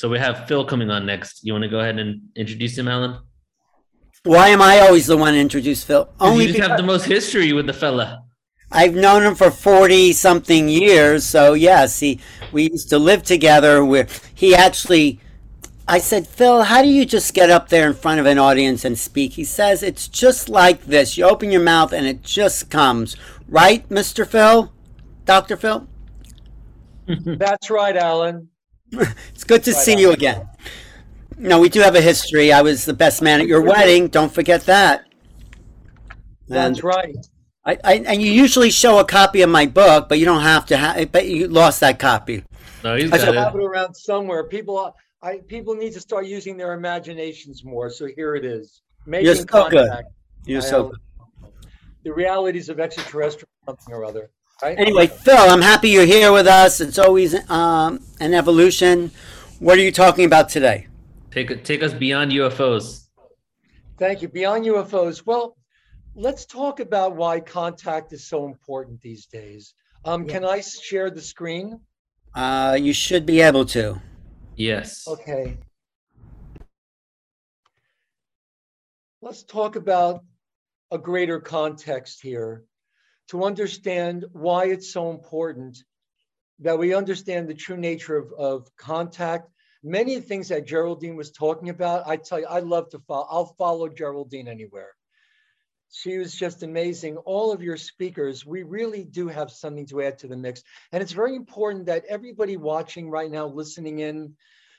So we have Phil coming on next. You want to go ahead and introduce him, Alan? Why am I always the one to introduce Phil? Only you just have the most history with the fella. I've known him for 40 something years. So, yes, he, we used to live together. Where he actually, I said, Phil, how do you just get up there in front of an audience and speak? He says, it's just like this. You open your mouth and it just comes. Right, Mr. Phil? Dr. Phil? That's right, Alan. it's good to right see on. you again. No, we do have a history. I was the best man at your wedding. Don't forget that. That's and right. I, I, and you usually show a copy of my book, but you don't have to have. But you lost that copy. No, he's got I have it around somewhere. People, uh, I people need to start using their imaginations more. So here it is. Making You're so contact. good. You're so good. The realities of extraterrestrial something or other. Right? Anyway, Phil, I'm happy you're here with us. It's always um, an evolution. What are you talking about today? Take take us beyond UFOs. Thank you. Beyond UFOs. Well, let's talk about why contact is so important these days. Um, yeah. Can I share the screen? Uh, you should be able to. Yes. Okay. Let's talk about a greater context here to understand why it's so important that we understand the true nature of, of contact. Many of the things that Geraldine was talking about, I tell you, I love to follow. I'll follow Geraldine anywhere. She was just amazing. All of your speakers, we really do have something to add to the mix. And it's very important that everybody watching right now, listening in,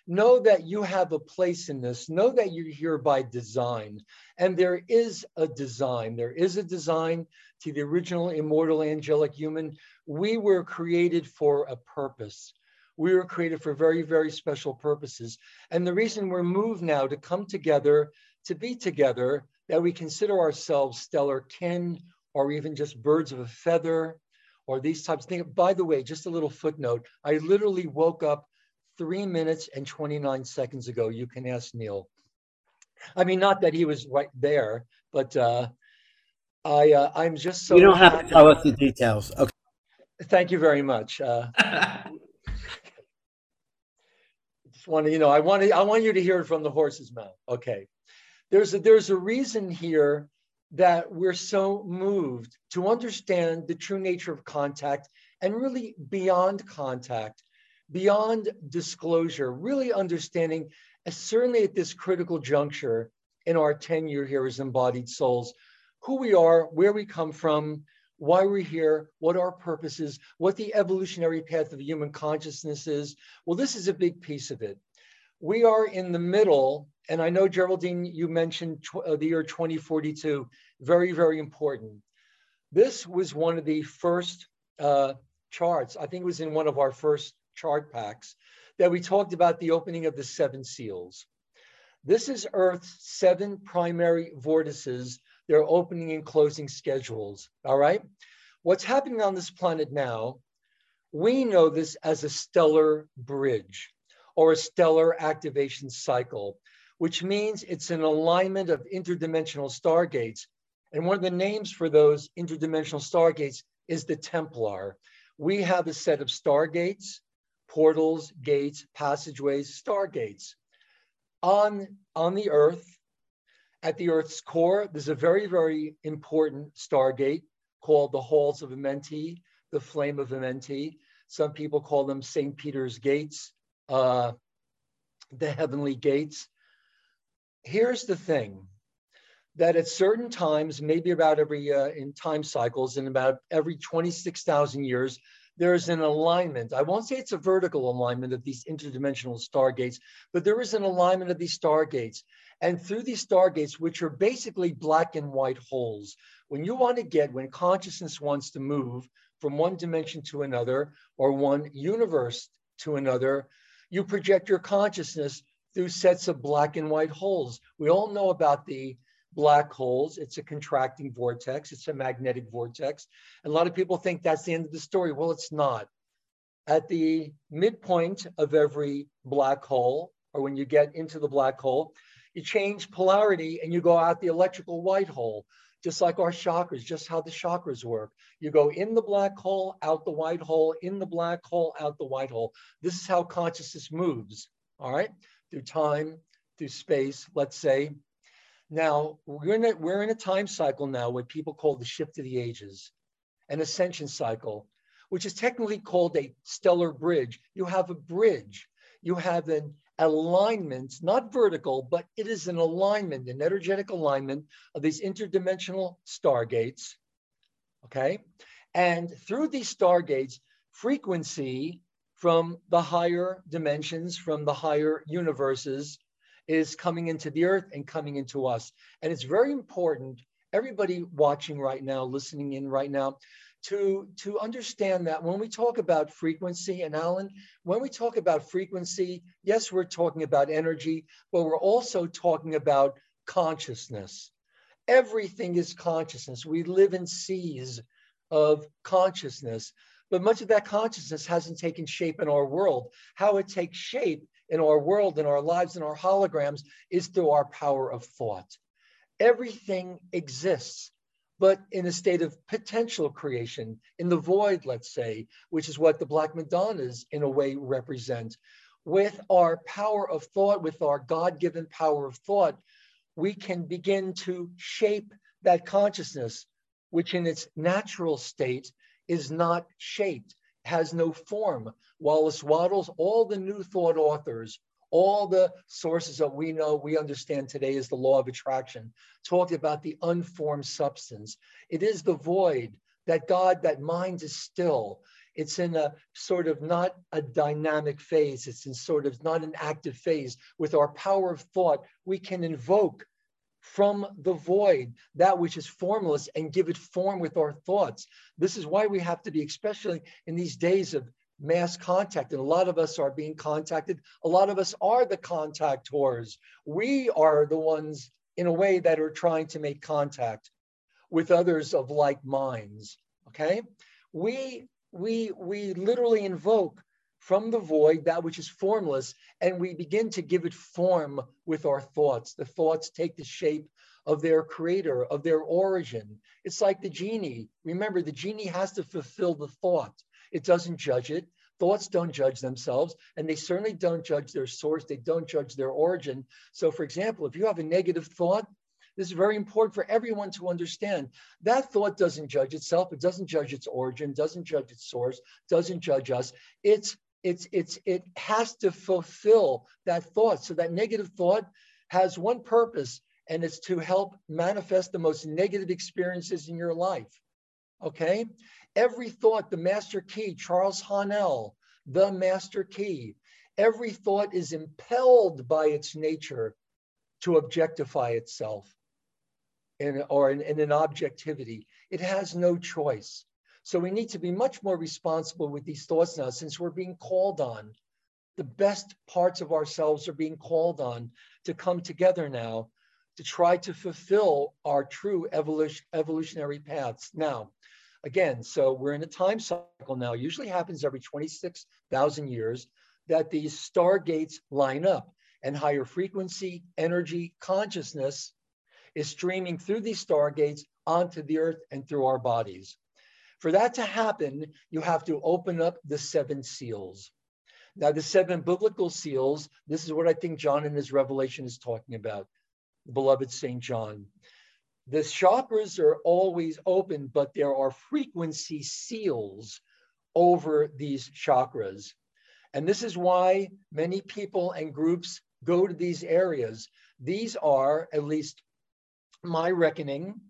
know that you have a place in this. Know that you're here by design. And there is a design. There is a design to the original immortal angelic human. We were created for a purpose. We were created for very, very special purposes. And the reason we're moved now to come together, to be together, that we consider ourselves stellar kin or even just birds of a feather or these types of things. By the way, just a little footnote I literally woke up three minutes and 29 seconds ago. You can ask Neil. I mean, not that he was right there, but uh, I, uh, I'm just so. You don't have to tell us the details. Okay. Thank you very much. Uh, just want to, you know, I want to, I want you to hear it from the horse's mouth. Okay there's a, there's a reason here that we're so moved to understand the true nature of contact and really beyond contact, beyond disclosure, really understanding, uh, certainly at this critical juncture in our tenure here as embodied souls, who we are, where we come from, why we're here, what our purpose is, what the evolutionary path of human consciousness is. Well, this is a big piece of it. We are in the middle and I know Geraldine, you mentioned uh, the year 2042, very, very important. This was one of the first uh, charts, I think it was in one of our first chart packs, that we talked about the opening of the seven seals. This is Earth's seven primary vortices, their opening and closing schedules, all right? What's happening on this planet now, we know this as a stellar bridge or a stellar activation cycle which means it's an alignment of interdimensional stargates. And one of the names for those interdimensional stargates is the Templar. We have a set of stargates, portals, gates, passageways, stargates. On, on the Earth, at the Earth's core, there's a very, very important stargate called the Halls of Amenti, the Flame of Amenti. Some people call them St. Peter's Gates, uh, the Heavenly Gates here's the thing that at certain times, maybe about every uh, in time cycles, in about every 26,000 years, there's an alignment. I won't say it's a vertical alignment of these interdimensional stargates, but there is an alignment of these stargates. And through these stargates, which are basically black and white holes, when you want to get, when consciousness wants to move from one dimension to another or one universe to another, you project your consciousness through sets of black and white holes. We all know about the black holes. It's a contracting vortex. It's a magnetic vortex. And a lot of people think that's the end of the story. Well, it's not. At the midpoint of every black hole, or when you get into the black hole, you change polarity and you go out the electrical white hole, just like our chakras, just how the chakras work. You go in the black hole, out the white hole, in the black hole, out the white hole. This is how consciousness moves all right, through time, through space, let's say. Now, we're in, a, we're in a time cycle now, what people call the shift of the ages, an ascension cycle, which is technically called a stellar bridge. You have a bridge, you have an alignment, not vertical, but it is an alignment, an energetic alignment of these interdimensional stargates, okay? And through these stargates, frequency from the higher dimensions, from the higher universes, is coming into the earth and coming into us. And it's very important, everybody watching right now, listening in right now, to, to understand that when we talk about frequency, and Alan, when we talk about frequency, yes, we're talking about energy, but we're also talking about consciousness. Everything is consciousness. We live in seas of consciousness, but much of that consciousness hasn't taken shape in our world. How it takes shape in our world, in our lives, in our holograms is through our power of thought. Everything exists, but in a state of potential creation, in the void, let's say, which is what the Black Madonnas in a way represent. With our power of thought, with our God given power of thought, we can begin to shape that consciousness which in its natural state is not shaped, has no form. Wallace Wattles, all the new thought authors, all the sources that we know, we understand today is the law of attraction, talked about the unformed substance. It is the void that God, that mind is still. It's in a sort of not a dynamic phase. It's in sort of not an active phase. With our power of thought, we can invoke from the void, that which is formless, and give it form with our thoughts. This is why we have to be, especially in these days of mass contact, and a lot of us are being contacted. A lot of us are the contactors. We are the ones, in a way, that are trying to make contact with others of like minds. Okay, we we we literally invoke from the void, that which is formless, and we begin to give it form with our thoughts. The thoughts take the shape of their creator, of their origin. It's like the genie. Remember, the genie has to fulfill the thought, it doesn't judge it. Thoughts don't judge themselves, and they certainly don't judge their source. They don't judge their origin. So, for example, if you have a negative thought, this is very important for everyone to understand. That thought doesn't judge itself. It doesn't judge its origin, doesn't judge its source, doesn't judge us. It's it's it's it has to fulfill that thought. So that negative thought has one purpose and it's to help manifest the most negative experiences in your life okay? Every thought the master key charles haanel the master key every thought is impelled by its nature to objectify itself in, or in, in an objectivity. It has no choice so we need to be much more responsible with these thoughts now since we're being called on. The best parts of ourselves are being called on to come together now to try to fulfill our true evolution, evolutionary paths. Now, again, so we're in a time cycle now, usually happens every 26,000 years, that these stargates line up and higher frequency, energy, consciousness is streaming through these stargates onto the earth and through our bodies. For that to happen, you have to open up the seven seals. Now, the seven biblical seals, this is what I think John in his revelation is talking about, beloved St. John. The chakras are always open, but there are frequency seals over these chakras. And this is why many people and groups go to these areas. These are, at least my reckoning,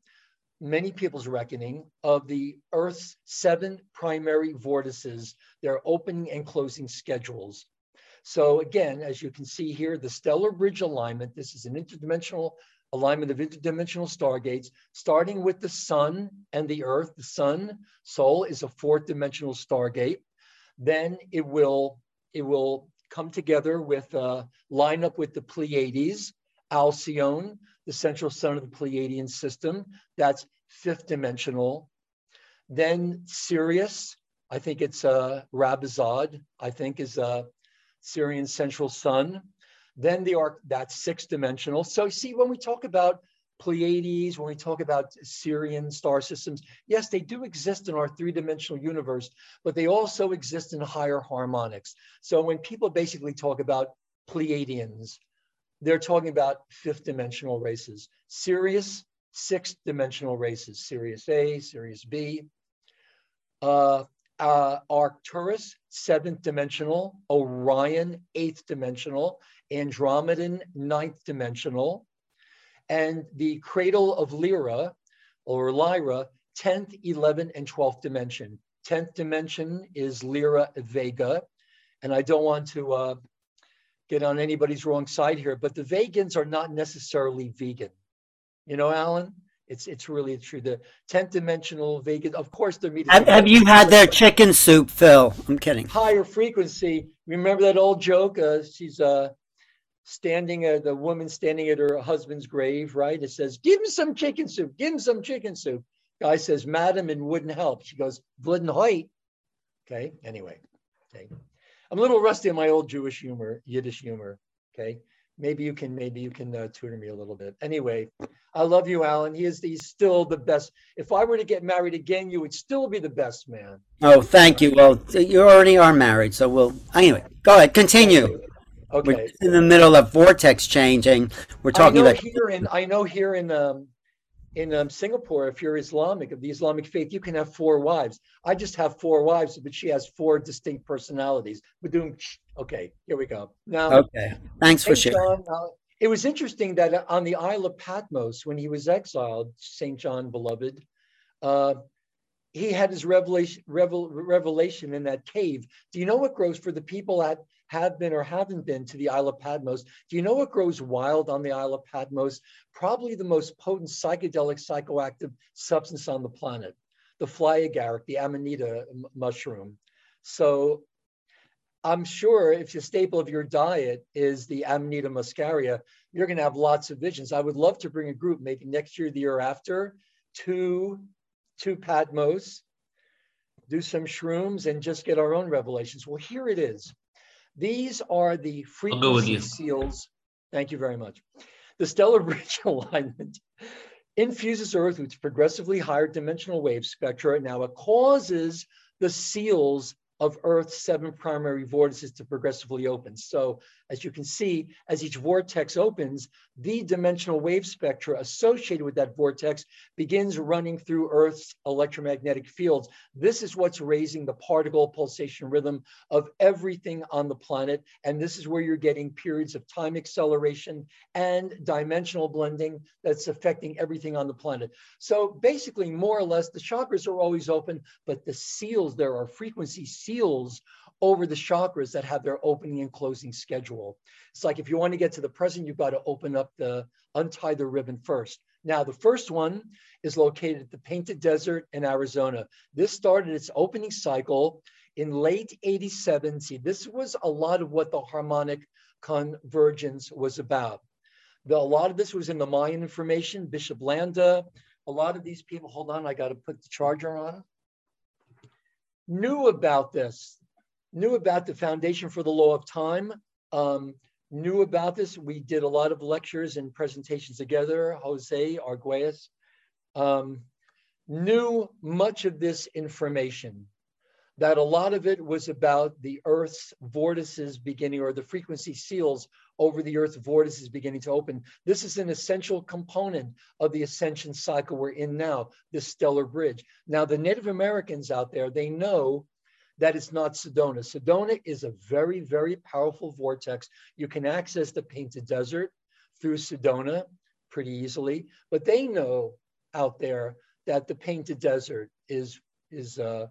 many people's reckoning of the Earth's seven primary vortices, their opening and closing schedules. So again, as you can see here, the stellar bridge alignment, this is an interdimensional alignment of interdimensional stargates, starting with the sun and the earth. The sun, Sol, is a fourth dimensional stargate. Then it will, it will come together with, uh, line up with the Pleiades, Alcyone, the central sun of the Pleiadian system. That's fifth dimensional. Then Sirius, I think it's uh, Rabazad, I think is a Sirian central sun. Then the arc, that's sixth dimensional. So see, when we talk about Pleiades, when we talk about Sirian star systems, yes, they do exist in our three-dimensional universe, but they also exist in higher harmonics. So when people basically talk about Pleiadians. They're talking about fifth dimensional races. Sirius, sixth dimensional races, Sirius A, Sirius B. Uh, uh, Arcturus, seventh dimensional, Orion, eighth dimensional, Andromedan, ninth dimensional, and the cradle of Lyra or Lyra, 10th, 11th, and 12th dimension. 10th dimension is Lyra Vega. And I don't want to uh, get on anybody's wrong side here, but the vegans are not necessarily vegan. You know, Alan? It's it's really true. The 10th dimensional vegan, of course, they're meat. Have, have you had their chicken soup, Phil? I'm kidding. Higher frequency. Remember that old joke? Uh, she's uh, standing, uh, the woman standing at her husband's grave, right? It says, "Give him some chicken soup. Give him some chicken soup." Guy says, "Madam, it wouldn't help." She goes, "Wouldn't height." Okay. Anyway, okay. I'm a little rusty on my old Jewish humor, Yiddish humor. Okay? Maybe you can maybe you can uh, tutor me a little bit. Anyway i love you alan. He is he's still the best. If i were to get married again you would still be the best man. Oh thank you. Well you already are married so we'll anyway go ahead continue. Okay. We're in the middle of vortex changing. We're talking I know about here in i know here in um in um, Singapore, if you're Islamic, of the Islamic faith, you can have four wives. I just have four wives, but she has four distinct personalities. Okay. Here we go. Now, okay. Thanks for sharing. John, uh, it was interesting that uh, on the Isle of Patmos, when he was exiled, Saint John, beloved, uh, he had his revelation, revel, revelation in that cave. Do you know what grows for the people that have been or haven't been to the Isle of Patmos? Do you know what grows wild on the Isle of Patmos? Probably the most potent psychedelic psychoactive substance on the planet, the fly agaric, the amanita mushroom. So I'm sure if the staple of your diet is the Amanita muscaria, you're going to have lots of visions. I would love to bring a group, maybe next year, the year after, to to Patmos, do some shrooms, and just get our own revelations. Well, here it is. These are the frequency seals. Thank you very much. The stellar bridge alignment infuses Earth with progressively higher dimensional wave spectra. Now it causes the seals of Earth's seven primary vortices to progressively open. So as you can see, as each vortex opens, the dimensional wave spectra associated with that vortex begins running through Earth's electromagnetic fields. This is what's raising the particle pulsation rhythm of everything on the planet. And this is where you're getting periods of time acceleration and dimensional blending that's affecting everything on the planet. So basically, more or less, the chakras are always open, but the seals, there are frequency seals over the chakras that have their opening and closing schedule. It's like if you want to get to the present, you've got to open up the, untie the ribbon first. Now, the first one is located at the Painted Desert in Arizona. This started its opening cycle in late 87. See, this was a lot of what the harmonic convergence was about. The, a lot of this was in the Mayan information, Bishop Landa, a lot of these people, hold on, I got to put the charger on, knew about this knew about the Foundation for the Law of Time, um, knew about this. We did a lot of lectures and presentations together, Jose Arguelles, um, knew much of this information, that a lot of it was about the Earth's vortices beginning, or the frequency seals over the Earth's vortices beginning to open. This is an essential component of the ascension cycle we're in now, the stellar bridge. Now, the Native Americans out there, they know that it's not Sedona. Sedona is a very, very powerful vortex. You can access the Painted Desert through Sedona pretty easily, but they know out there that the Painted Desert is, is uh,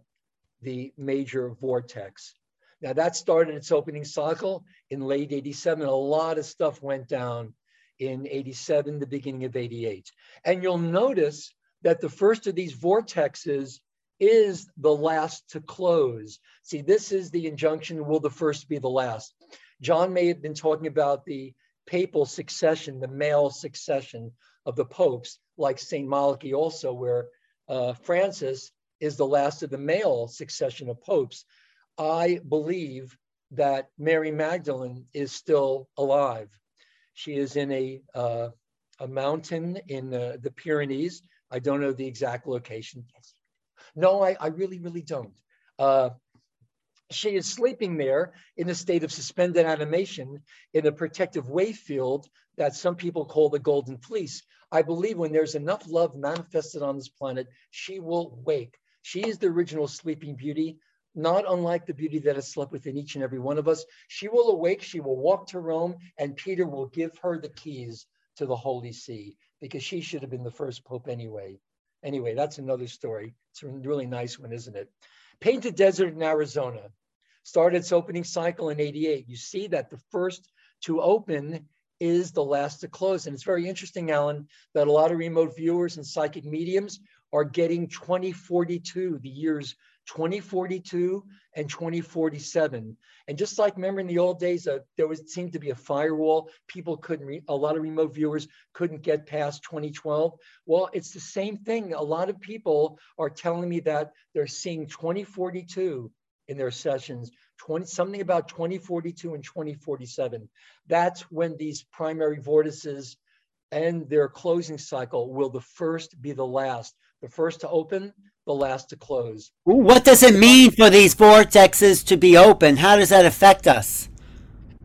the major vortex. Now that started its opening cycle in late 87. A lot of stuff went down in 87, the beginning of 88. And you'll notice that the first of these vortexes is the last to close. See, this is the injunction, will the first be the last? John may have been talking about the papal succession, the male succession of the popes, like St. Malachy also, where uh, Francis is the last of the male succession of popes. I believe that Mary Magdalene is still alive. She is in a, uh, a mountain in the Pyrenees. I don't know the exact location. No, I, I really, really don't. Uh, she is sleeping there in a state of suspended animation in a protective wave field that some people call the golden fleece. I believe when there's enough love manifested on this planet, she will wake. She is the original sleeping beauty, not unlike the beauty that has slept within each and every one of us. She will awake, she will walk to Rome, and Peter will give her the keys to the Holy See because she should have been the first pope anyway. Anyway, that's another story. It's a really nice one, isn't it? Painted Desert in Arizona started its opening cycle in 88. You see that the first to open is the last to close. And it's very interesting, Alan, that a lot of remote viewers and psychic mediums are getting 2042, the years 2042 and 2047. And just like remember in the old days, uh, there was seemed to be a firewall. People couldn't, re- a lot of remote viewers couldn't get past 2012. Well, it's the same thing. A lot of people are telling me that they're seeing 2042 in their sessions, 20, something about 2042 and 2047. That's when these primary vortices and their closing cycle will the first be the last. The first to open, the last to close. What does it mean for these vortexes to be open? How does that affect us?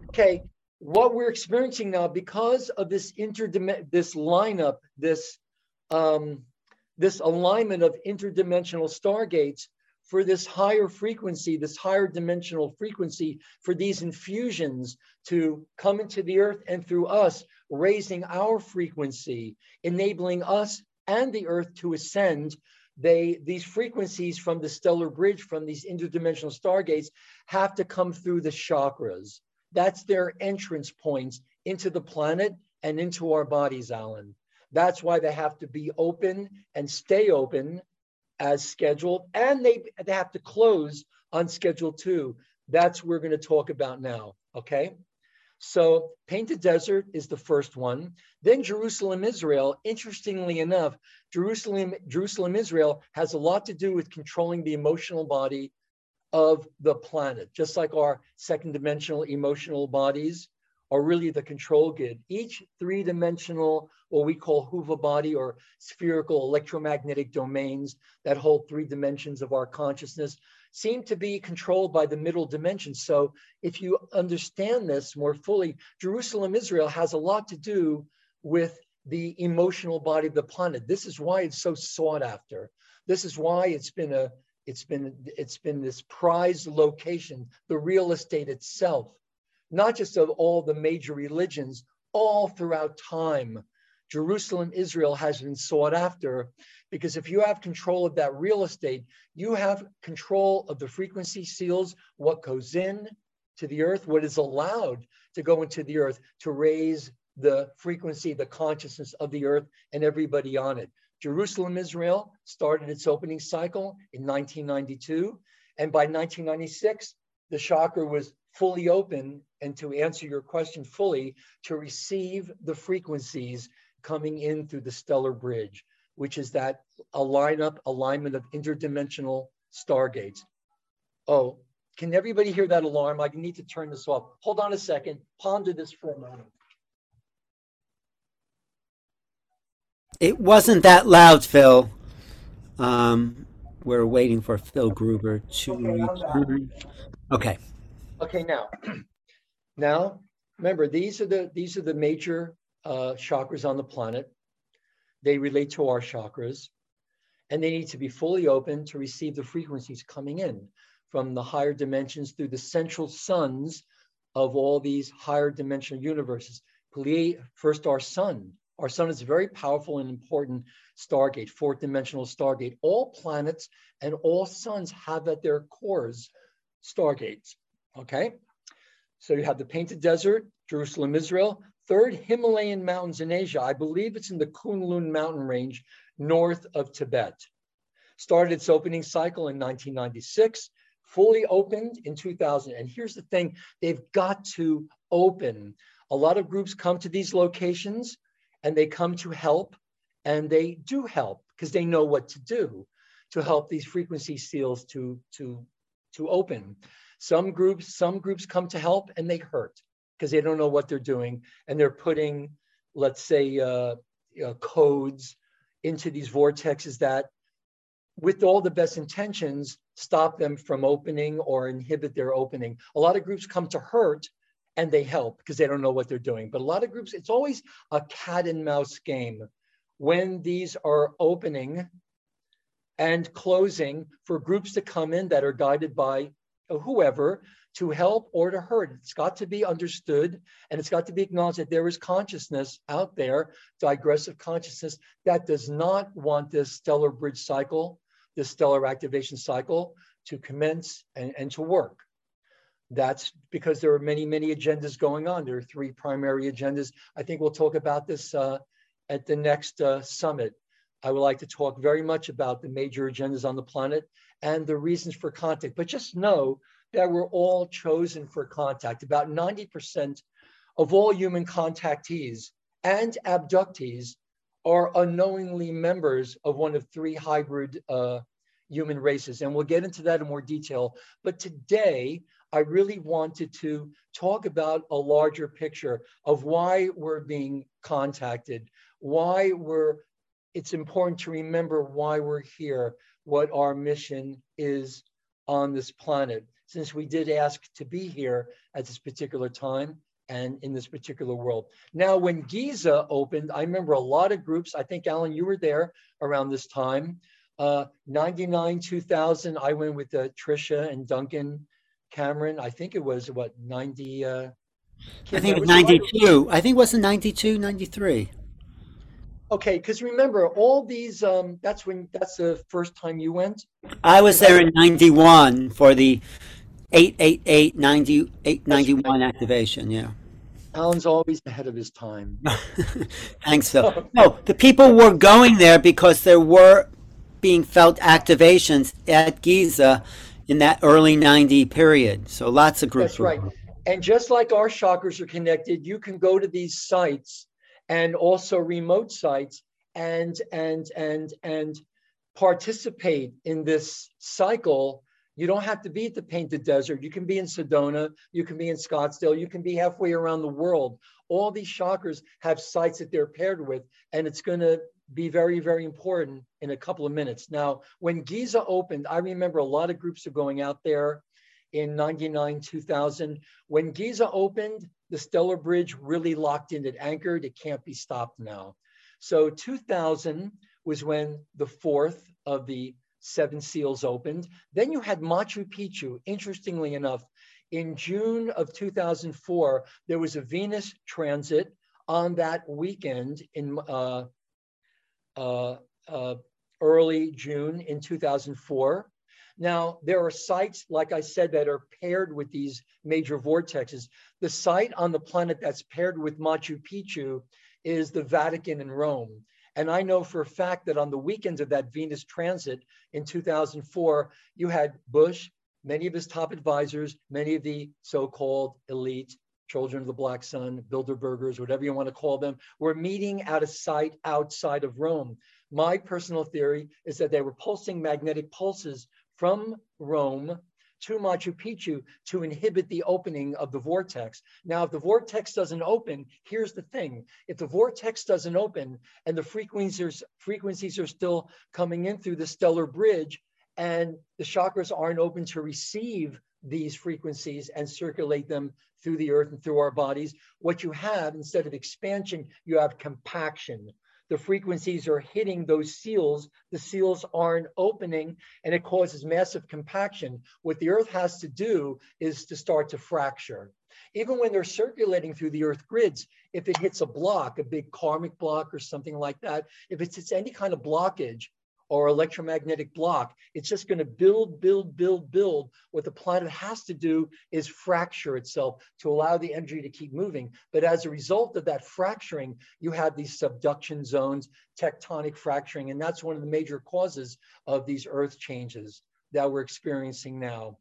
Okay, what we're experiencing now because of this interdim this lineup, this um, this alignment of interdimensional stargates, for this higher frequency, this higher dimensional frequency, for these infusions to come into the earth and through us, raising our frequency, enabling us and the earth to ascend. They, these frequencies from the stellar bridge, from these interdimensional stargates, have to come through the chakras. That's their entrance points into the planet and into our bodies, Alan. That's why they have to be open and stay open as scheduled, and they, they have to close on schedule two. That's what we're going to talk about now, okay? So Painted Desert is the first one. Then Jerusalem, Israel. Interestingly enough, Jerusalem, Jerusalem, Israel has a lot to do with controlling the emotional body of the planet, just like our second dimensional emotional bodies are really the control grid. Each three-dimensional, what we call Hova body or spherical electromagnetic domains that hold three dimensions of our consciousness seem to be controlled by the middle dimension. So if you understand this more fully, Jerusalem, Israel has a lot to do with the emotional body of the planet. This is why it's so sought after. This is why it's been a it's been it's been this prized location, the real estate itself not just of all the major religions, all throughout time. Jerusalem, Israel has been sought after because if you have control of that real estate, you have control of the frequency seals, what goes in to the earth, what is allowed to go into the earth to raise the frequency, the consciousness of the earth and everybody on it. Jerusalem, Israel started its opening cycle in 1992. And by 1996, the chakra was fully open and to answer your question fully, to receive the frequencies coming in through the stellar bridge, which is that a lineup, alignment of interdimensional stargates. Oh, can everybody hear that alarm? I need to turn this off. Hold on a second. Ponder this for a moment. It wasn't that loud, Phil. Um, we're waiting for Phil Gruber to Okay, return. Okay. Okay, now, now remember these are the these are the major uh, chakras on the planet. They relate to our chakras, and they need to be fully open to receive the frequencies coming in from the higher dimensions through the central suns of all these higher dimensional universes. First our sun. Our sun is a very powerful and important stargate, fourth dimensional stargate. All planets and all suns have at their cores stargates. Okay, so you have the Painted Desert, Jerusalem, Israel, third Himalayan mountains in Asia. I believe it's in the Kunlun mountain range north of Tibet. Started its opening cycle in 1996, fully opened in 2000. And here's the thing they've got to open. A lot of groups come to these locations and they come to help, and they do help because they know what to do to help these frequency seals to, to, to open. Some groups, some groups come to help and they hurt because they don't know what they're doing and they're putting, let's say, uh, know, codes into these vortexes that with all the best intentions, stop them from opening or inhibit their opening. A lot of groups come to hurt and they help because they don't know what they're doing. But a lot of groups, it's always a cat and mouse game. When these are opening and closing for groups to come in that are guided by whoever to help or to hurt. It's got to be understood and it's got to be acknowledged that there is consciousness out there, digressive consciousness, that does not want this stellar bridge cycle, this stellar activation cycle to commence and, and to work. That's because there are many, many agendas going on. There are three primary agendas. I think we'll talk about this uh, at the next uh, summit. I would like to talk very much about the major agendas on the planet and the reasons for contact. But just know that we're all chosen for contact. About 90% of all human contactees and abductees are unknowingly members of one of three hybrid uh, human races. And we'll get into that in more detail. But today, I really wanted to talk about a larger picture of why we're being contacted, why we're, it's important to remember why we're here, what our mission is on this planet, since we did ask to be here at this particular time and in this particular world. Now, when Giza opened, I remember a lot of groups, I think, Alan, you were there around this time. Uh, 99, 2000, I went with uh, Trisha and Duncan Cameron. I think it was, what, 90? Uh, I think it was 92. I think it was 92, 93. Okay, because remember all these. Um, that's when that's the first time you went. I was there in '91 for the 888 98 91 right. activation. Yeah. Alan's always ahead of his time. Thanks, Phil. no, the people were going there because there were being felt activations at Giza in that early 90 period. So lots of groups. Were That's right. And just like our chakras are connected, you can go to these sites and also remote sites and and and and participate in this cycle. You don't have to be at the painted desert. You can be in sedona. You can be in scottsdale. You can be halfway around the world. All these chakras have sites that they're paired with and it's going to be very very important in a couple of minutes. Now when giza opened i remember a lot of groups are going out there in 99 2000 when giza opened the Stellar Bridge really locked in, it anchored, it can't be stopped now. So 2000 was when the fourth of the seven seals opened. Then you had Machu Picchu. Interestingly enough, in June of 2004, there was a Venus transit on that weekend in uh, uh, uh, early June in 2004. Now, there are sites, like I said, that are paired with these major vortexes. The site on the planet that's paired with Machu Picchu is the Vatican in Rome. And I know for a fact that on the weekends of that Venus transit in 2004, you had Bush, many of his top advisors, many of the so called elite children of the Black Sun, Bilderbergers, whatever you want to call them, were meeting at a site outside of Rome. My personal theory is that they were pulsing magnetic pulses from Rome to Machu Picchu to inhibit the opening of the vortex. Now, if the vortex doesn't open, here's the thing. If the vortex doesn't open and the frequencies, frequencies are still coming in through the stellar bridge and the chakras aren't open to receive these frequencies and circulate them through the earth and through our bodies, what you have instead of expansion, you have compaction the frequencies are hitting those seals. The seals aren't opening and it causes massive compaction. What the earth has to do is to start to fracture. Even when they're circulating through the earth grids, if it hits a block, a big karmic block or something like that, if it's, it's any kind of blockage, or electromagnetic block. It's just going to build, build, build, build. What the planet has to do is fracture itself to allow the energy to keep moving. But as a result of that fracturing, you have these subduction zones, tectonic fracturing, and that's one of the major causes of these earth changes that we're experiencing now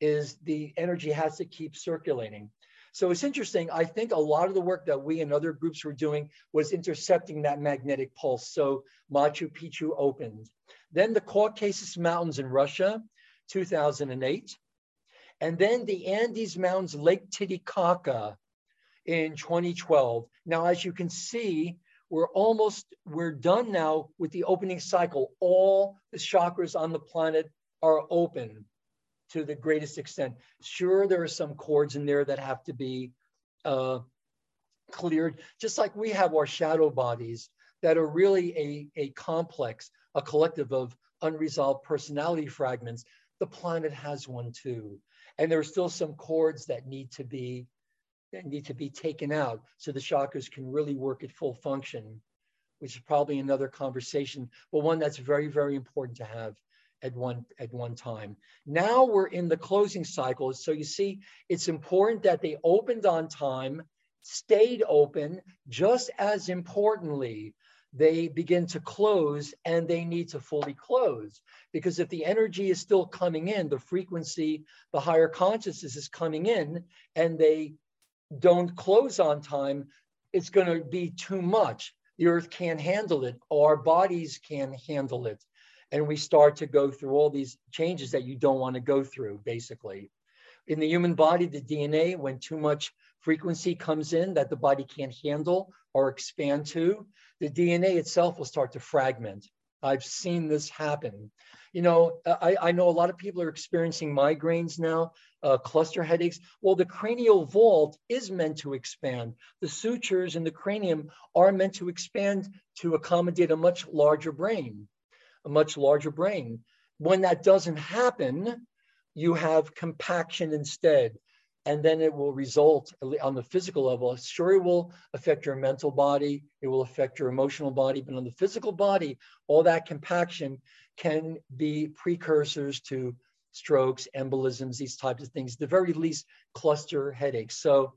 is the energy has to keep circulating. So it's interesting. I think a lot of the work that we and other groups were doing was intercepting that magnetic pulse. So Machu Picchu opened. Then the Caucasus Mountains in Russia, 2008. And then the Andes Mountains, Lake Titicaca in 2012. Now, as you can see, we're almost, we're done now with the opening cycle. All the chakras on the planet are open to the greatest extent. Sure, there are some cords in there that have to be uh, cleared, just like we have our shadow bodies that are really a, a complex, a collective of unresolved personality fragments. The planet has one too. And there are still some cords that need to be that need to be taken out so the chakras can really work at full function, which is probably another conversation, but one that's very, very important to have at one at one time. Now we're in the closing cycle. So you see, it's important that they opened on time, stayed open, just as importantly, they begin to close and they need to fully close. Because if the energy is still coming in, the frequency, the higher consciousness is coming in, and they don't close on time, it's going to be too much. The earth can't handle it, our bodies can't handle it. And we start to go through all these changes that you don't want to go through, basically. In the human body, the DNA, when too much frequency comes in that the body can't handle or expand to, the DNA itself will start to fragment. I've seen this happen. You know, I, I know a lot of people are experiencing migraines now, uh, cluster headaches. Well, the cranial vault is meant to expand. The sutures in the cranium are meant to expand to accommodate a much larger brain, a much larger brain. When that doesn't happen, you have compaction instead and then it will result on the physical level. Sure, it will affect your mental body, it will affect your emotional body, but on the physical body, all that compaction can be precursors to strokes, embolisms, these types of things, the very least cluster headaches. So,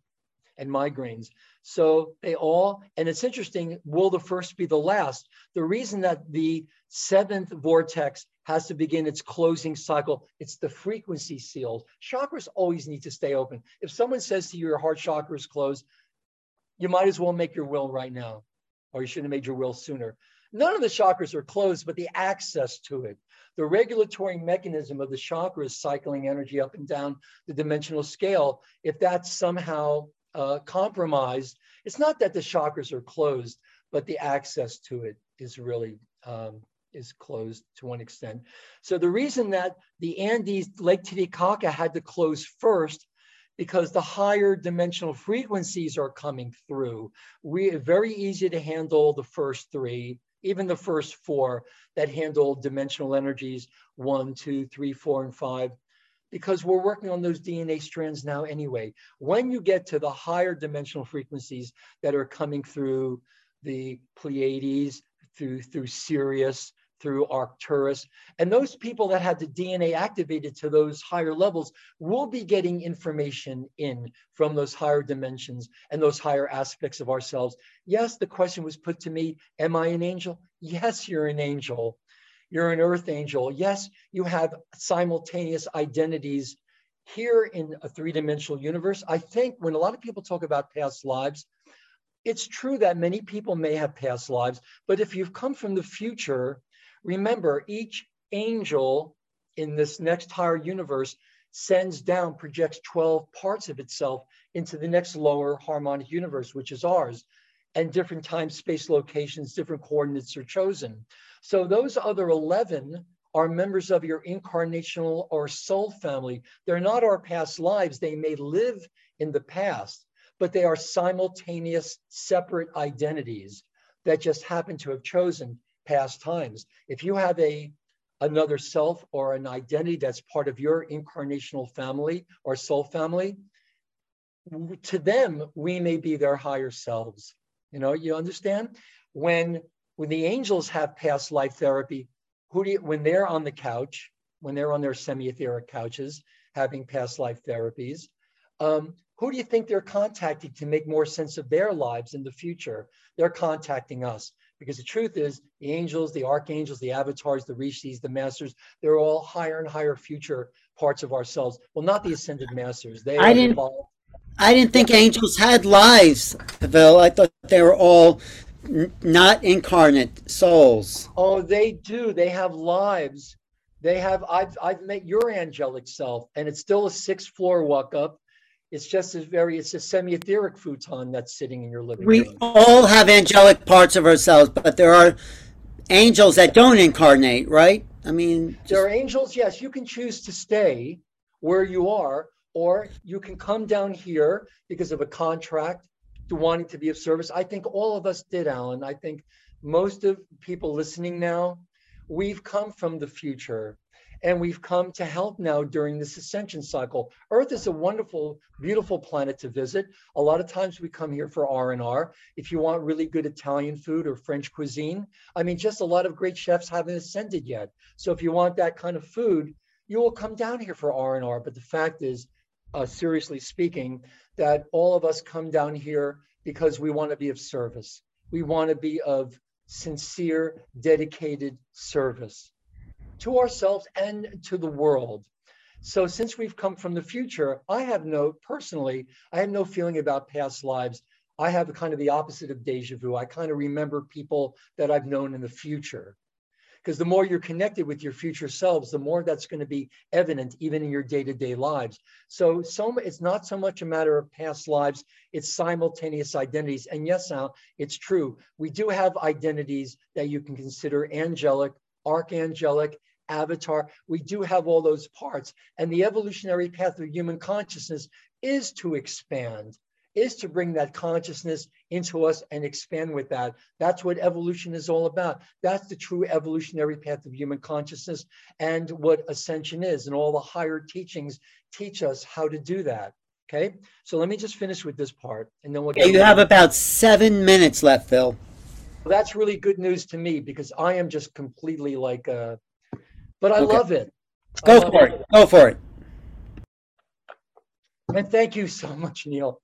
and migraines. So they all, and it's interesting, will the first be the last? The reason that the seventh vortex has to begin its closing cycle, it's the frequency sealed. Chakras always need to stay open. If someone says to you, your heart chakra is closed, you might as well make your will right now, or you should have made your will sooner. None of the chakras are closed, but the access to it. The regulatory mechanism of the chakras cycling energy up and down the dimensional scale, if that's somehow uh, compromised, it's not that the chakras are closed, but the access to it is really um, is closed to one extent. So the reason that the Andes Lake Titicaca had to close first because the higher dimensional frequencies are coming through. We very easy to handle the first three, even the first four that handle dimensional energies one, two, three, four, and five because we're working on those DNA strands now anyway. When you get to the higher dimensional frequencies that are coming through the Pleiades, through, through Sirius, through Arcturus, and those people that had the DNA activated to those higher levels will be getting information in from those higher dimensions and those higher aspects of ourselves. Yes, the question was put to me, am I an angel? Yes, you're an angel. You're an earth angel. Yes, you have simultaneous identities here in a three dimensional universe. I think when a lot of people talk about past lives, it's true that many people may have past lives, but if you've come from the future, remember each angel in this next higher universe sends down, projects 12 parts of itself into the next lower harmonic universe, which is ours. And different time, space locations, different coordinates are chosen. So those other 11 are members of your incarnational or soul family. They're not our past lives. They may live in the past, but they are simultaneous, separate identities that just happen to have chosen past times. If you have a another self or an identity that's part of your incarnational family or soul family, to them, we may be their higher selves. You know, you understand? When when the angels have past life therapy, who do you, when they're on the couch, when they're on their semi-etheric couches having past life therapies, um, who do you think they're contacting to make more sense of their lives in the future? They're contacting us because the truth is the angels, the archangels, the avatars, the rishis, the masters, they're all higher and higher future parts of ourselves. Well, not the ascended masters. They I didn't. I didn't think angels had lives, Pavel. I thought they were all not incarnate souls. Oh, they do. They have lives. They have. I've I've met your angelic self, and it's still a sixth floor walk up. It's just a very, it's a semi-etheric futon that's sitting in your living We room. We all have angelic parts of ourselves, but there are angels that don't incarnate, right? I mean, There are angels, yes, you can choose to stay where you are, or you can come down here because of a contract to wanting to be of service. I think all of us did, Alan. I think most of people listening now, we've come from the future and we've come to help now during this ascension cycle. Earth is a wonderful, beautiful planet to visit. A lot of times we come here for R&R. If you want really good Italian food or French cuisine, I mean, just a lot of great chefs haven't ascended yet. So if you want that kind of food, you will come down here for R&R. But the fact is, uh, seriously speaking, that all of us come down here because we want to be of service. We want to be of sincere, dedicated service to ourselves and to the world. So since we've come from the future, I have no, personally, I have no feeling about past lives. I have kind of the opposite of deja vu. I kind of remember people that I've known in the future. Because the more you're connected with your future selves, the more that's going to be evident even in your day-to-day lives. So, so it's not so much a matter of past lives, it's simultaneous identities. And yes, Al, it's true. We do have identities that you can consider angelic, archangelic, avatar. We do have all those parts. And the evolutionary path of human consciousness is to expand, is to bring that consciousness into us and expand with that. That's what evolution is all about. That's the true evolutionary path of human consciousness and what ascension is. And all the higher teachings teach us how to do that. Okay, so let me just finish with this part and then we'll get. you have about seven minutes left, Phil. Well, that's really good news to me because I am just completely like, uh, but I Okay. love it. Go love for it. Go for it. And thank you so much, Neil.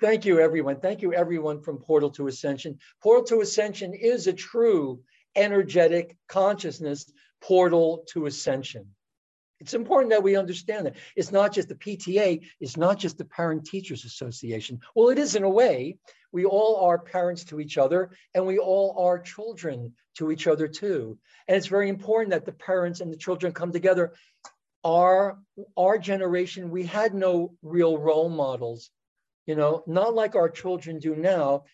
Thank you, everyone. Thank you, everyone from Portal to Ascension. Portal to Ascension is a true energetic consciousness portal to ascension. It's important that we understand that it's not just the PTA, it's not just the Parent Teachers Association. Well, it is in a way. We all are parents to each other, and we all are children to each other too. And it's very important that the parents and the children come together. Our our generation, we had no real role models, you know, not like our children do now.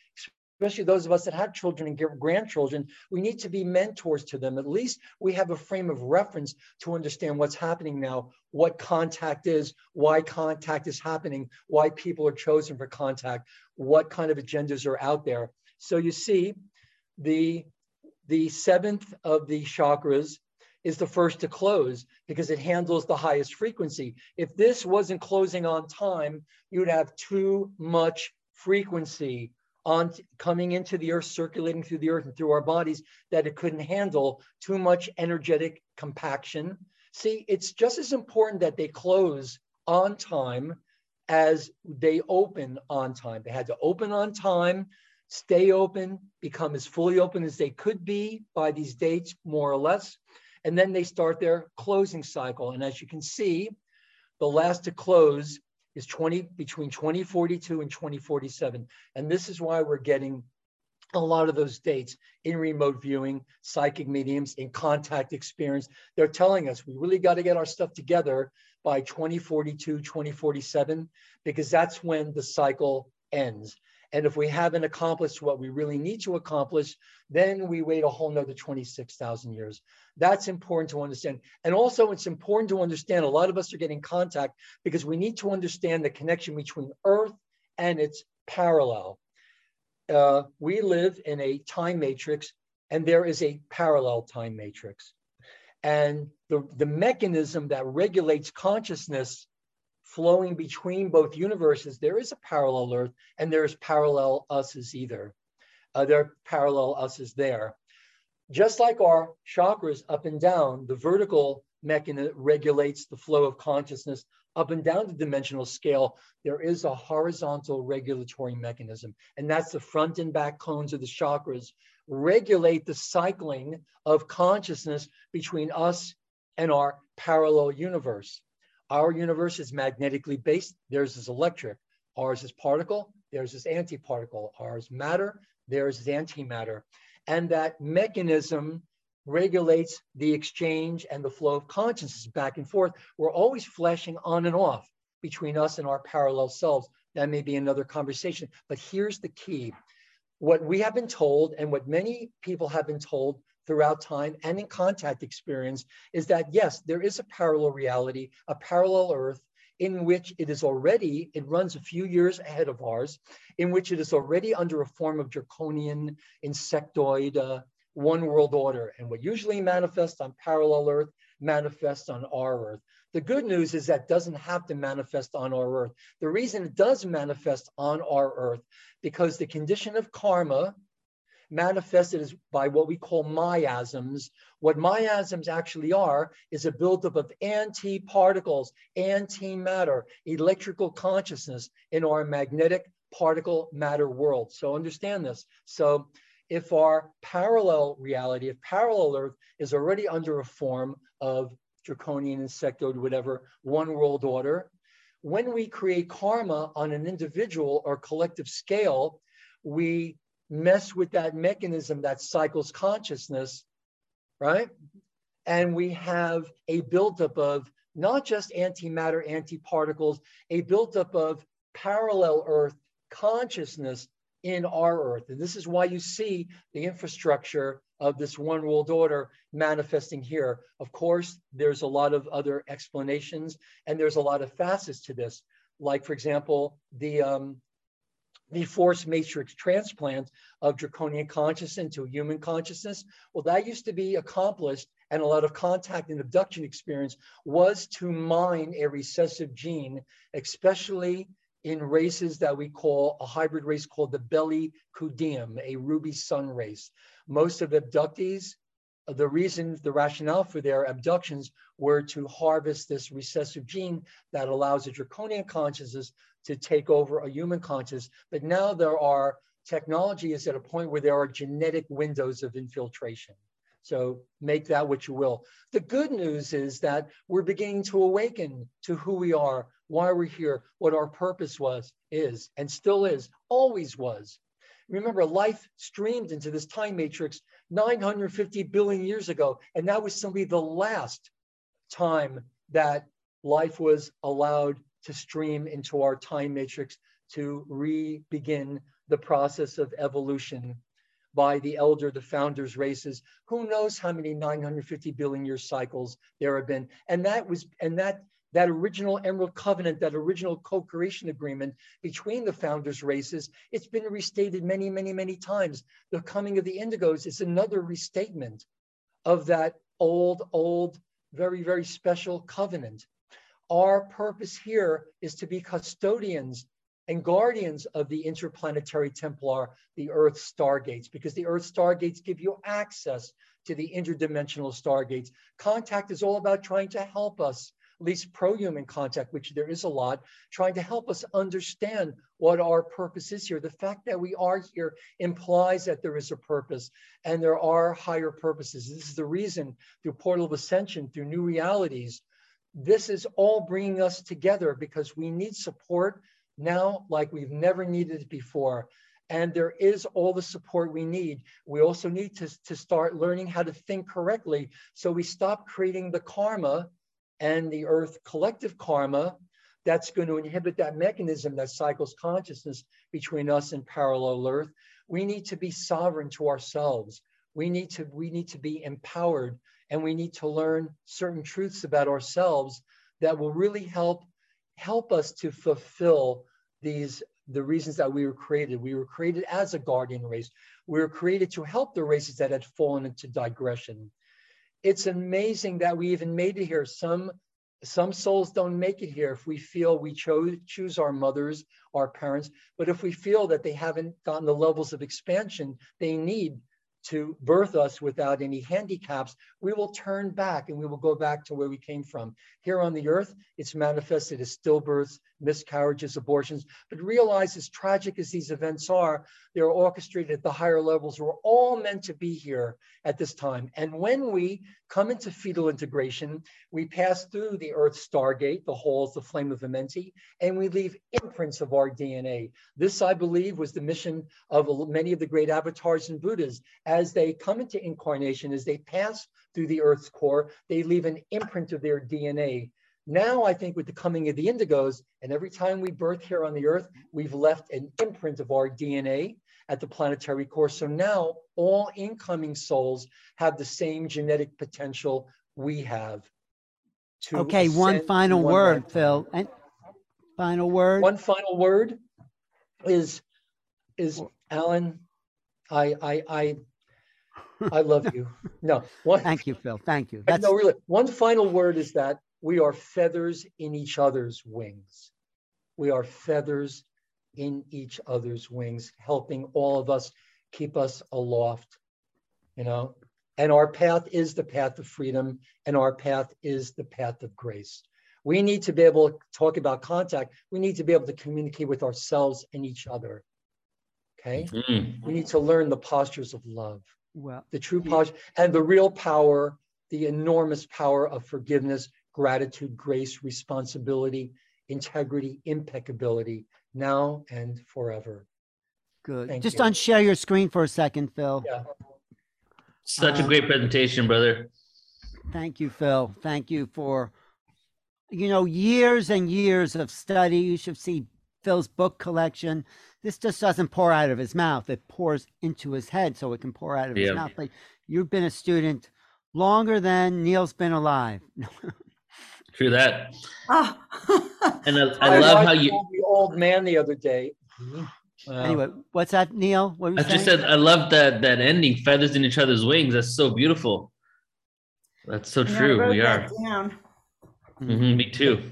Especially those of us that have children and grandchildren, we need to be mentors to them. At least we have a frame of reference to understand what's happening now, what contact is, why contact is happening, why people are chosen for contact, what kind of agendas are out there. So you see, the the seventh of the chakras is the first to close because it handles the highest frequency. If this wasn't closing on time, you'd have too much frequency on coming into the earth, circulating through the earth and through our bodies that it couldn't handle too much energetic compaction. See, it's just as important that they close on time as they open on time. They had to open on time, stay open, become as fully open as they could be by these dates, more or less. And then they start their closing cycle. And as you can see, the last to close is 20 between 2042 and 2047. And this is why we're getting a lot of those dates in remote viewing, psychic mediums, in contact experience. They're telling us we really got to get our stuff together by 2042, 2047, because that's when the cycle ends. And if we haven't accomplished what we really need to accomplish, then we wait a whole nother 26,000 years. That's important to understand. And also, it's important to understand a lot of us are getting contact because we need to understand the connection between Earth and its parallel. Uh, we live in a time matrix, and there is a parallel time matrix. And the, the mechanism that regulates consciousness flowing between both universes, there is a parallel Earth and there's parallel us's either. Uh, there are parallel us's there. Just like our chakras up and down, the vertical mechanism regulates the flow of consciousness up and down the dimensional scale. There is a horizontal regulatory mechanism, and that's the front and back cones of the chakras regulate the cycling of consciousness between us and our parallel universe. Our universe is magnetically based. Theirs is electric. Ours is particle. Theirs is antiparticle. Ours matter. Theirs is antimatter. And that mechanism regulates the exchange and the flow of consciousness back and forth. We're always flashing on and off. between us and our parallel selves. That may be another conversation. But here's the key. What we have been told and what many people have been told throughout time and in contact experience is that yes, there is a parallel reality, a parallel earth in which it is already, it runs a few years ahead of ours, in which it is already under a form of draconian, insectoid, uh, one world order. And what usually manifests on parallel Earth manifests on our Earth. The good news is that doesn't have to manifest on our Earth. The reason it does manifest on our Earth, because the condition of karma, manifested as by what we call miasms. What miasms actually are is a buildup of anti-particles, antimatter, electrical consciousness in our magnetic particle matter world. So understand this. So if our parallel reality, if parallel Earth is already under a form of draconian, insectoid, whatever, one world order, when we create karma on an individual or collective scale, we mess with that mechanism that cycles consciousness, right? And we have a buildup of not just antimatter, antiparticles, a buildup of parallel Earth consciousness in our Earth. And this is why you see the infrastructure of this one world order manifesting here. Of course, there's a lot of other explanations and there's a lot of facets to this. Like, for example, the um, the force matrix transplant of draconian consciousness into human consciousness. Well, that used to be accomplished, and a lot of contact and abduction experience was to mine a recessive gene, especially in races that we call a hybrid race called the Belly Cudium, a ruby sun race. Most of abductees, the reason, the rationale for their abductions were to harvest this recessive gene that allows a draconian consciousness to take over a human conscious. But now there are, technology is at a point where there are genetic windows of infiltration. So make that what you will. The good news is that we're beginning to awaken to who we are, why we're here, what our purpose was, is, and still is, always was. Remember, life streamed into this time matrix 950 billion years ago, and that was simply the last time that life was allowed to stream into our time matrix to re-begin the process of evolution by the elder, the founders races. Who knows how many 950 billion year cycles there have been. And that was, and that that original Emerald Covenant, that original co-creation agreement between the founders races, it's been restated many, many, many times. The coming of the Indigos is another restatement of that old, old, very, very special covenant. Our purpose here is to be custodians and guardians of the interplanetary Templar, the Earth stargates, because the Earth stargates give you access to the interdimensional stargates. Contact is all about trying to help us, least pro-human contact, which there is a lot, trying to help us understand what our purpose is here. The fact that we are here implies that there is a purpose and there are higher purposes. This is the reason through Portal of Ascension, through new realities, this is all bringing us together because we need support now like we've never needed it before. And there is all the support we need. We also need to, to start learning how to think correctly. So we stop creating the karma and the earth collective karma that's going to inhibit that mechanism that cycles consciousness between us and parallel earth. We need to be sovereign to ourselves. We need to, we need to be empowered and we need to learn certain truths about ourselves that will really help help us to fulfill these the reasons that we were created. We were created as a guardian race. We were created to help the races that had fallen into digression. It's amazing that we even made it here. Some some souls don't make it here if we feel we chose choose our mothers, our parents, but if we feel that they haven't gotten the levels of expansion they need to birth us without any handicaps, we will turn back and we will go back to where we came from. Here on the earth, it's manifested as stillbirths, miscarriages, abortions. But realize, as tragic as these events are, they're orchestrated at the higher levels. We're all meant to be here at this time. And when we come into fetal integration, we pass through the earth's stargate, the halls, the flame of Amenti, and we leave imprints of our DNA. This, I believe, was the mission of many of the great avatars and Buddhas. As they come into incarnation, as they pass through the Earth's core, they leave an imprint of their DNA Now I think with the coming of the indigos, and every time we birth here on the earth, we've left an imprint of our DNA at the planetary core. So now all incoming souls have the same genetic potential we have. to Okay, one final one word, lifetime. Phil. And final word. One final word is, is Alan, I, I, I, I love you. No, one, Thank you, Phil. Thank you. That's no, really, one final word is that we are feathers in each other's wings. We are feathers in each other's wings, helping all of us keep us aloft, you know. And our path is the path of freedom, and our path is the path of grace. We need to be able to talk about contact. We need to be able to communicate with ourselves and each other. Okay. Mm. We need to learn the postures of love well. the true posture and the real power, the enormous power of forgiveness, gratitude, grace, responsibility, integrity, impeccability, now and forever. Good. Thank Just you. unshare your screen for a second, Phil. Yeah. Such a Um, great presentation, brother. Thank you, Phil. Thank you for, you know, years and years of study. You should see Phil's book collection. This just doesn't pour out of his mouth. It pours into his head so it can pour out of his mouth. But you've been a student longer than Neil's been alive. True that. Oh. And I, I My love how you. told The old man the other day. Wow. Anyway, what's that, Neil? What were I you just said I love that that ending. Feathers in each other's wings. That's so beautiful. That's so Yeah, true. wrote We are. down. Mhm, me too.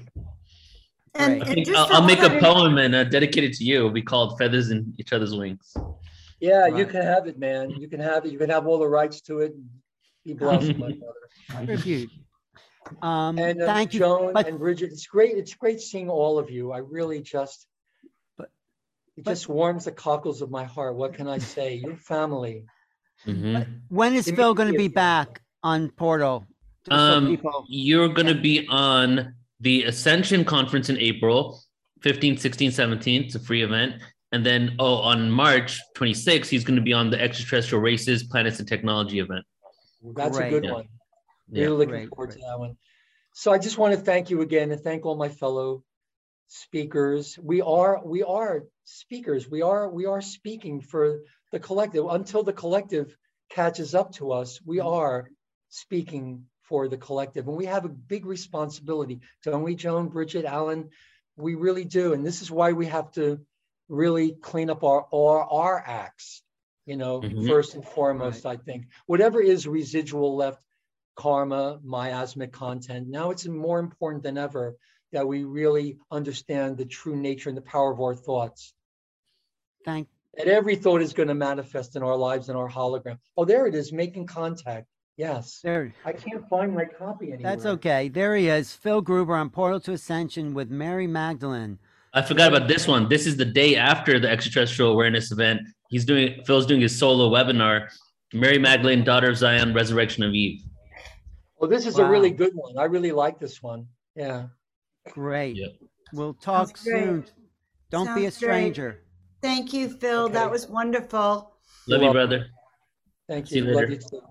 And, Great. I and think just I'll, I'll make a poem and uh, dedicate it to you. It'll be called "Feathers in Each Other's Wings." Yeah, you can have it, man. You can have it. You can have all the rights to it. Be blessed, my brother. Tribute. Um, And uh, thank you. Joan but- and Bridget. It's great. It's great seeing all of you. I really just, But- it but- just warms the cockles of my heart. What can I say? Your family. Mhm. When is Give Phil going to be back on Portal? Just so Um, people- you're going to be on the Ascension Conference in April, 15, 16, 17. It's a free event. And then, oh, on March 26th, he's going to be on the Extraterrestrial Races, Planets, and Technology event. That's Great. a good Yeah. one. Yeah. Really looking Great, forward to that one. So I just want to thank you again and thank all my fellow speakers. We are we are speakers. We are we are speaking for the collective. Until the collective catches up to us, we Mm-hmm. are speaking for the collective. And we have a big responsibility, don't we, Joan, Bridget, Alan? We really do. And this is why we have to really clean up our our, our acts, you know, Mhm. first and foremost, I think. Whatever is residual left karma, miasmic content. Now it's more important than ever that we really understand the true nature and the power of our thoughts. Thank That every thought is going to manifest in our lives in our hologram. Oh, there it is, making contact. Yes. there. I can't find my copy anymore. That's okay. There he is, Phil Gruber on Portal to Ascension with Mary Magdalene. I forgot about this one. This is the day after the extraterrestrial awareness event. He's doing Phil's doing his solo webinar, Mary Magdalene, Daughter of Zion, Resurrection of Eve. Well, this is a really good one. I really like this one. Yeah. Great. Yep. We'll talk soon. Don't be a Sounds great. stranger. Thank you, Phil. That was wonderful. Love you, brother. Thank See you. you Love later. you too.